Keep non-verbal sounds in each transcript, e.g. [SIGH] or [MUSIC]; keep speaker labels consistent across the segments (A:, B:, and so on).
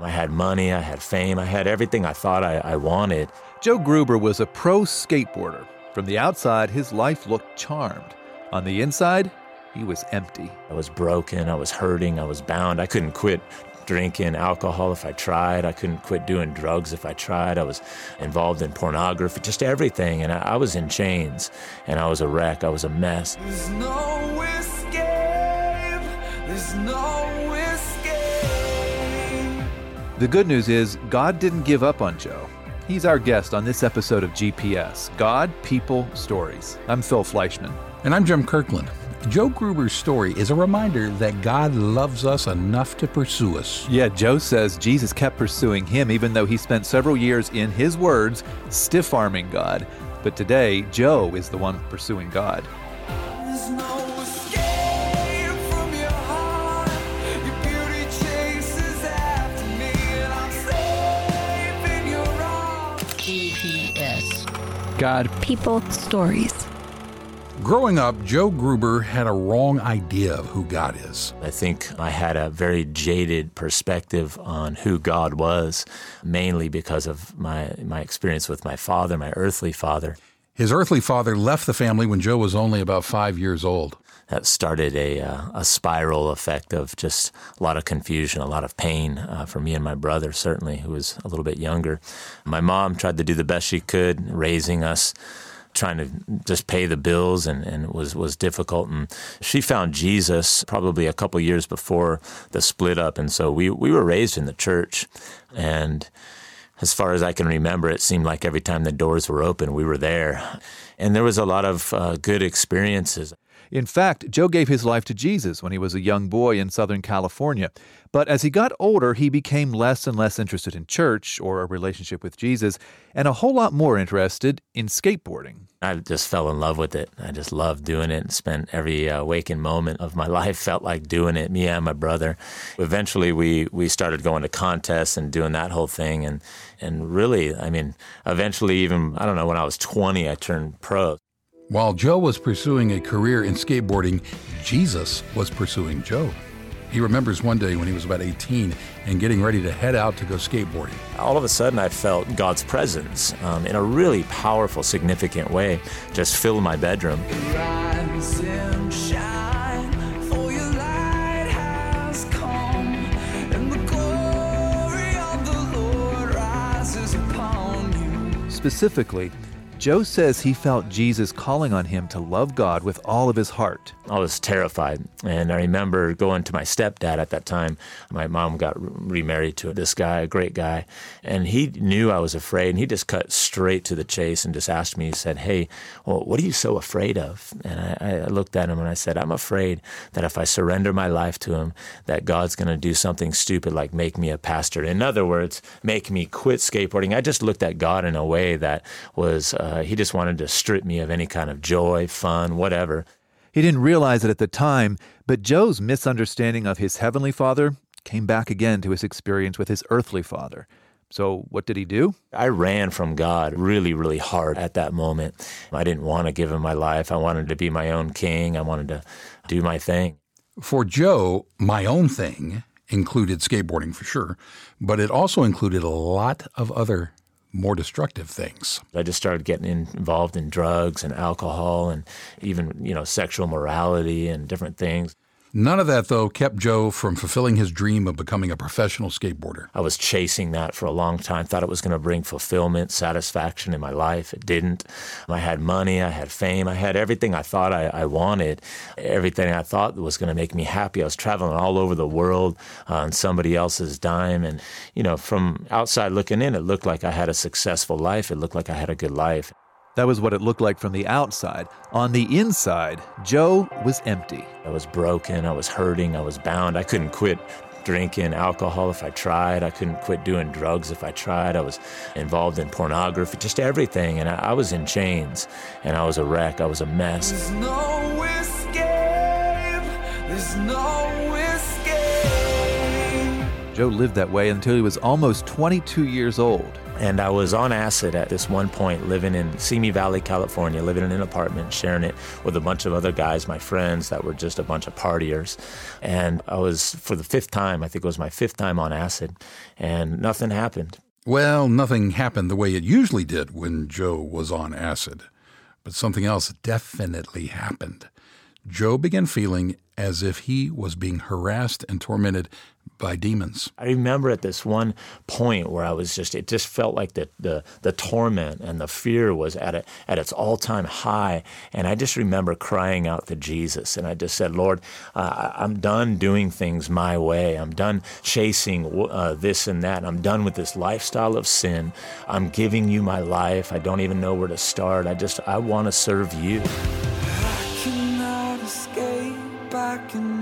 A: I had money, I had fame, I had everything I thought I, I wanted.
B: Joe Gruber was a pro skateboarder. From the outside, his life looked charmed. On the inside, he was empty.
A: I was broken, I was hurting, I was bound. I couldn't quit drinking alcohol if I tried. I couldn't quit doing drugs if I tried. I was involved in pornography, just everything. And I, I was in chains and I was a wreck. I was a mess.
C: There's no escape. There's no escape.
B: The good news is, God didn't give up on Joe. He's our guest on this episode of GPS God, People, Stories. I'm Phil Fleischman.
D: And I'm Jim Kirkland. Joe Gruber's story is a reminder that God loves us enough to pursue us.
B: Yeah, Joe says Jesus kept pursuing him even though he spent several years, in his words, stiff arming God. But today, Joe is the one pursuing God.
D: God,
E: People, stories.
D: growing up, Joe Gruber had a wrong idea of who God is.
A: I think I had a very jaded perspective on who God was, mainly because of my, my experience with my father, my earthly father.
D: His earthly father left the family when Joe was only about five years old.
A: That started a, uh, a spiral effect of just a lot of confusion, a lot of pain uh, for me and my brother, certainly, who was a little bit younger. My mom tried to do the best she could, raising us trying to just pay the bills and, and it was, was difficult. And she found Jesus probably a couple years before the split up. And so we, we were raised in the church. And as far as I can remember, it seemed like every time the doors were open, we were there. And there was a lot of uh, good experiences.
B: In fact, Joe gave his life to Jesus when he was a young boy in Southern California. But as he got older, he became less and less interested in church or a relationship with Jesus, and a whole lot more interested in skateboarding.
A: I just fell in love with it. I just loved doing it and spent every uh, waking moment of my [LAUGHS] life felt like doing it, me and my brother. Eventually, we, we started going to contests and doing that whole thing. And, and really, I mean, eventually, even, I don't know, when I was 20, I turned pro.
D: While Joe was pursuing a career in skateboarding, Jesus was pursuing Joe. He remembers one day when he was about 18 and getting ready to head out to go skateboarding.
A: All of a sudden, I felt God's presence um, in a really powerful, significant way just fill my bedroom.
C: Rise and shine, for your light has come, and the glory of the Lord rises upon you.
B: Specifically, Joe says he felt Jesus calling on him to love God with all of his heart.
A: I was terrified. And I remember going to my stepdad at that time. My mom got remarried to this guy, a great guy. And he knew I was afraid. And he just cut straight to the chase and just asked me, he said, Hey, well, what are you so afraid of? And I, I looked at him and I said, I'm afraid that if I surrender my life to him, that God's going to do something stupid like make me a pastor. In other words, make me quit skateboarding. I just looked at God in a way that was, uh, Uh, he just wanted to strip me of any kind of joy, fun, whatever.
B: He didn't realize it at the time, but Joe's misunderstanding of his heavenly father came back again to his experience with his earthly father. So, what did he do?
A: I ran from God really, really hard at that moment. I didn't want to give him my life. I wanted to be my own king. I wanted to do my thing.
D: For Joe, my own thing included skateboarding for sure, but it also included a lot of other more destructive things.
A: I just started getting involved in drugs and alcohol and even, you know, sexual morality and different things.
D: None of that, though, kept Joe from fulfilling his dream of becoming a professional skateboarder.
A: I was chasing that for a long time, thought it was going to bring fulfillment, satisfaction in my life. It didn't. I had money, I had fame, I had everything I thought I, I wanted, everything I thought was going to make me happy. I was traveling all over the world on somebody else's dime. And, you know, from outside looking in, it looked like I had a successful life. It looked like I had a good life.
B: That was what it looked like from the outside. On the inside, Joe was empty.
A: I was broken, I was hurting, I was bound. I couldn't quit drinking alcohol if I tried. I couldn't quit doing drugs if I tried. I was involved in pornography, just everything. And I, I was in chains and I was a wreck. I was a mess.
C: There's no escape. There's no escape.
B: Joe lived that way until he was almost 22 years old.
A: And I was on acid at this one point, living in Simi Valley, California, living in an apartment, sharing it with a bunch of other guys, my friends that were just a bunch of partiers. And I was, for the fifth time, I think it was my fifth time on acid, and nothing happened.
D: Well, nothing happened the way it usually did when Joe was on acid, but something else definitely happened. Joe began feeling as if he was being harassed and tormented by demons.
A: I remember at this one point where I was just, it just felt like the, the, the torment and the fear was at, a, at its all time high. And I just remember crying out to Jesus. And I just said, Lord, uh, I'm done doing things my way. I'm done chasing uh, this and that. I'm done with this lifestyle of sin. I'm giving you my life. I don't even know where to start. I just, I want to serve you.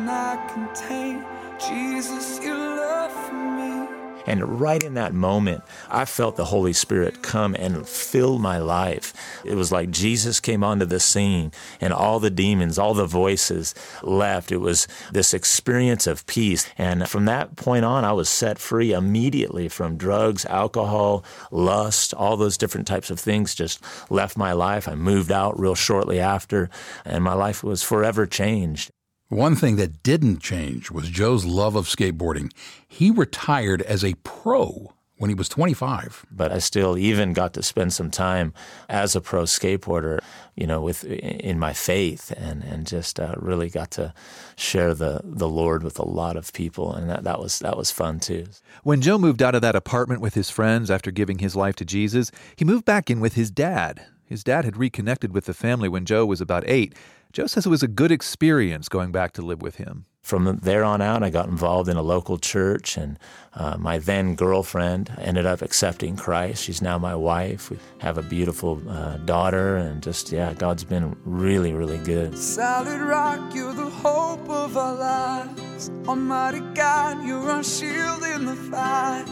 C: Cannot contain Jesus, your love for me.
A: And right in that moment, I felt the Holy Spirit come and fill my life. It was like Jesus came onto the scene and all the demons, all the voices left. It was this experience of peace. And from that point on, I was set free immediately from drugs, alcohol, lust, all those different types of things just left my life. I moved out real shortly after, and my life was forever changed.
D: One thing that didn't change was Joe's love of skateboarding. He retired as a pro when he was 25.
A: but I still even got to spend some time as a pro skateboarder, you know, with in my faith, and and just uh, really got to share the the Lord with a lot of people, and that, that was that was fun too.
B: When Joe moved out of that apartment with his friends after giving his life to Jesus, he moved back in with his dad. His dad had reconnected with the family when Joe was about eight. Joe says it was a good experience going back to live with him.
A: From there on out, I got involved in a local church, and uh, my then girlfriend ended up accepting Christ. She's now my wife. We have a beautiful uh, daughter, and just yeah, God's been really, really good.
C: Solid rock, you're the hope of our lives. Almighty God, you're our shield in the fight.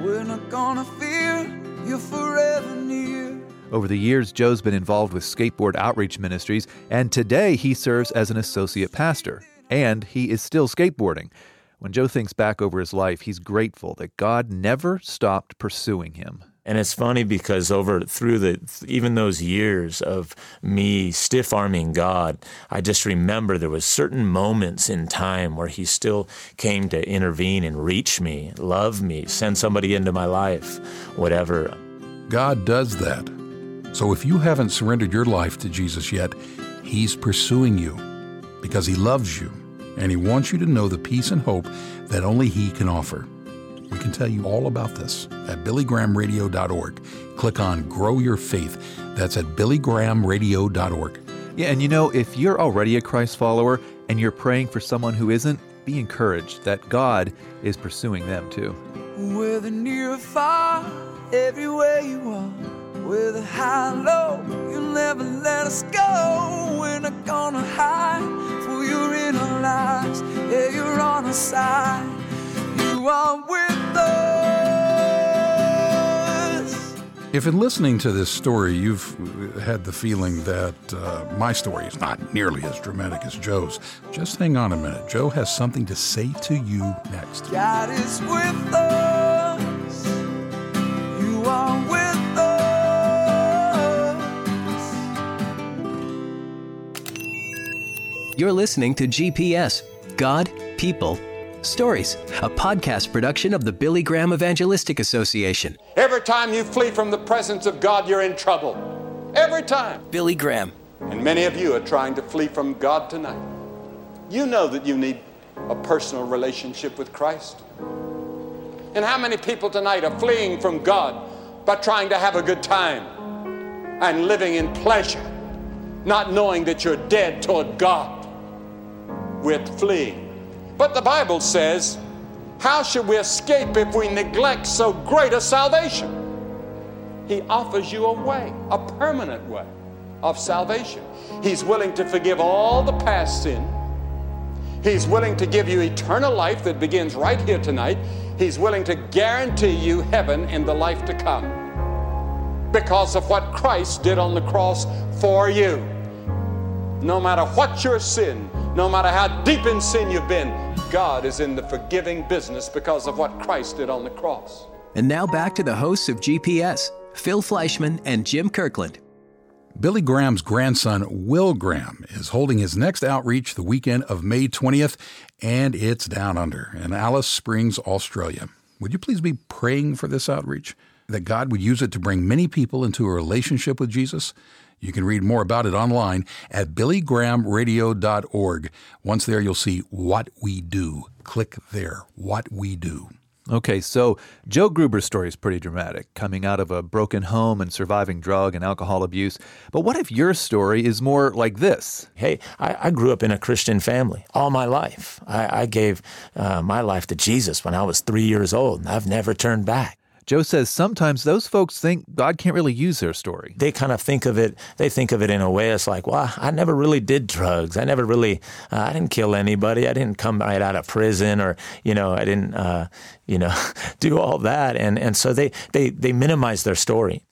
C: We're not gonna fear, you're forever near.
B: Over the years, Joe's been involved with skateboard outreach ministries, and today he serves as an associate pastor. And he is still skateboarding. When Joe thinks back over his life, he's grateful that God never stopped pursuing him.
A: And it's funny because over through the even those years of me stiff arming God, I just remember there was certain moments in time where He still came to intervene and reach me, love me, send somebody into my life, whatever.
D: God does that. So if you haven't surrendered your life to Jesus yet, He's pursuing you because He loves you and He wants you to know the peace and hope that only He can offer. We can tell you all about this at billygrahamradio.org. Click on Grow Your Faith. That's at billygrahamradio.org.
B: Yeah, and you know, if you're already a Christ follower and you're praying for someone who isn't, be encouraged that God is pursuing them too.
C: Whether near or far, everywhere you are. Whether high low, you'll never let us go. We're not gonna hide, for you're in our lives. Yeah, you're on our side. You are with us.
D: If in listening to this story you've had the feeling that uh, my story is not nearly as dramatic as Joe's, just hang on a minute. Joe has something to say to you next.
C: God is with us.
F: You're listening to GPS God, People, Stories, a podcast production of the Billy Graham Evangelistic Association.
G: Every time you flee from the presence of God, you're in trouble. Every time.
F: Billy Graham.
G: And many of you are trying to flee from God tonight. You know that you need a personal relationship with Christ. And how many people tonight are fleeing from God by trying to have a good time and living in pleasure, not knowing that you're dead toward God? We're fleeing. But the Bible says, How should we escape if we neglect so great a salvation? He offers you a way, a permanent way of salvation. He's willing to forgive all the past sin. He's willing to give you eternal life that begins right here tonight. He's willing to guarantee you heaven in the life to come because of what Christ did on the cross for you. No matter what your sin, No matter how deep in sin you've been, God is in the forgiving business because of what Christ did on the cross.
F: And now back to the hosts of GPS, Phil Fleischman and Jim Kirkland.
D: Billy Graham's grandson, Will Graham, is holding his next outreach the weekend of May 20th, and it's down under in Alice Springs, Australia. Would you please be praying for this outreach? That God would use it to bring many people into a relationship with Jesus? You can read more about it online at billygrahamradio.org. Once there, you'll see What We Do. Click there, What We Do.
B: Okay, so Joe Gruber's story is pretty dramatic, coming out of a broken home and surviving drug and alcohol abuse. But what if your story is more like this?
A: Hey, I, I grew up in a Christian family all my life. I, I gave uh, my life to Jesus when I was three years old, and I've never turned back.
B: Joe says sometimes those folks think God can't really use their story.
A: They kind of think of it. They think of it in a way. It's like, well, I never really did drugs. I never really. Uh, I didn't kill anybody. I didn't come right out of prison, or you know, I didn't, uh, you know, [LAUGHS] do all that. And and so they they they minimize their story.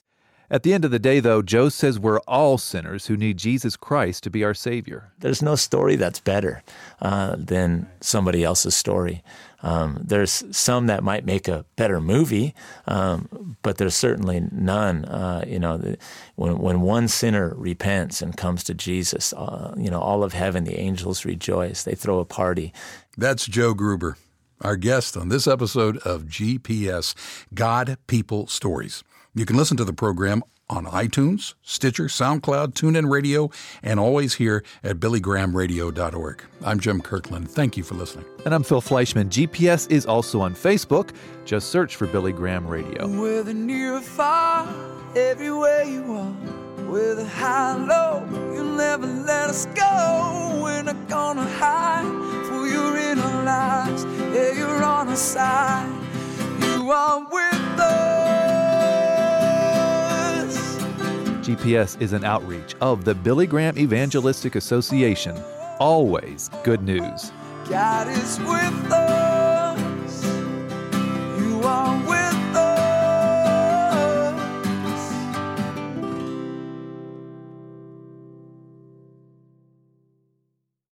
B: At the end of the day, though, Joe says we're all sinners who need Jesus Christ to be our Savior.
A: There's no story that's better uh, than somebody else's story. Um, there's some that might make a better movie, um, but there's certainly none. Uh, you know, the, when when one sinner repents and comes to Jesus, uh, you know, all of heaven, the angels rejoice. They throw a party.
D: That's Joe Gruber, our guest on this episode of GPS God People Stories. You can listen to the program on iTunes, Stitcher, SoundCloud, TuneIn Radio, and always here at billygrahamradio.org. I'm Jim Kirkland. Thank you for listening.
B: And I'm Phil Fleischman. GPS is also on Facebook. Just search for Billy Graham Radio.
C: Whether near or far, everywhere you are, whether high or low, you'll never let us go. We're not gonna hide, for you're in our lives. Yeah, you're on our side. You are with
B: GPS is an outreach of the Billy Graham Evangelistic Association. Always good news.
C: God is with us.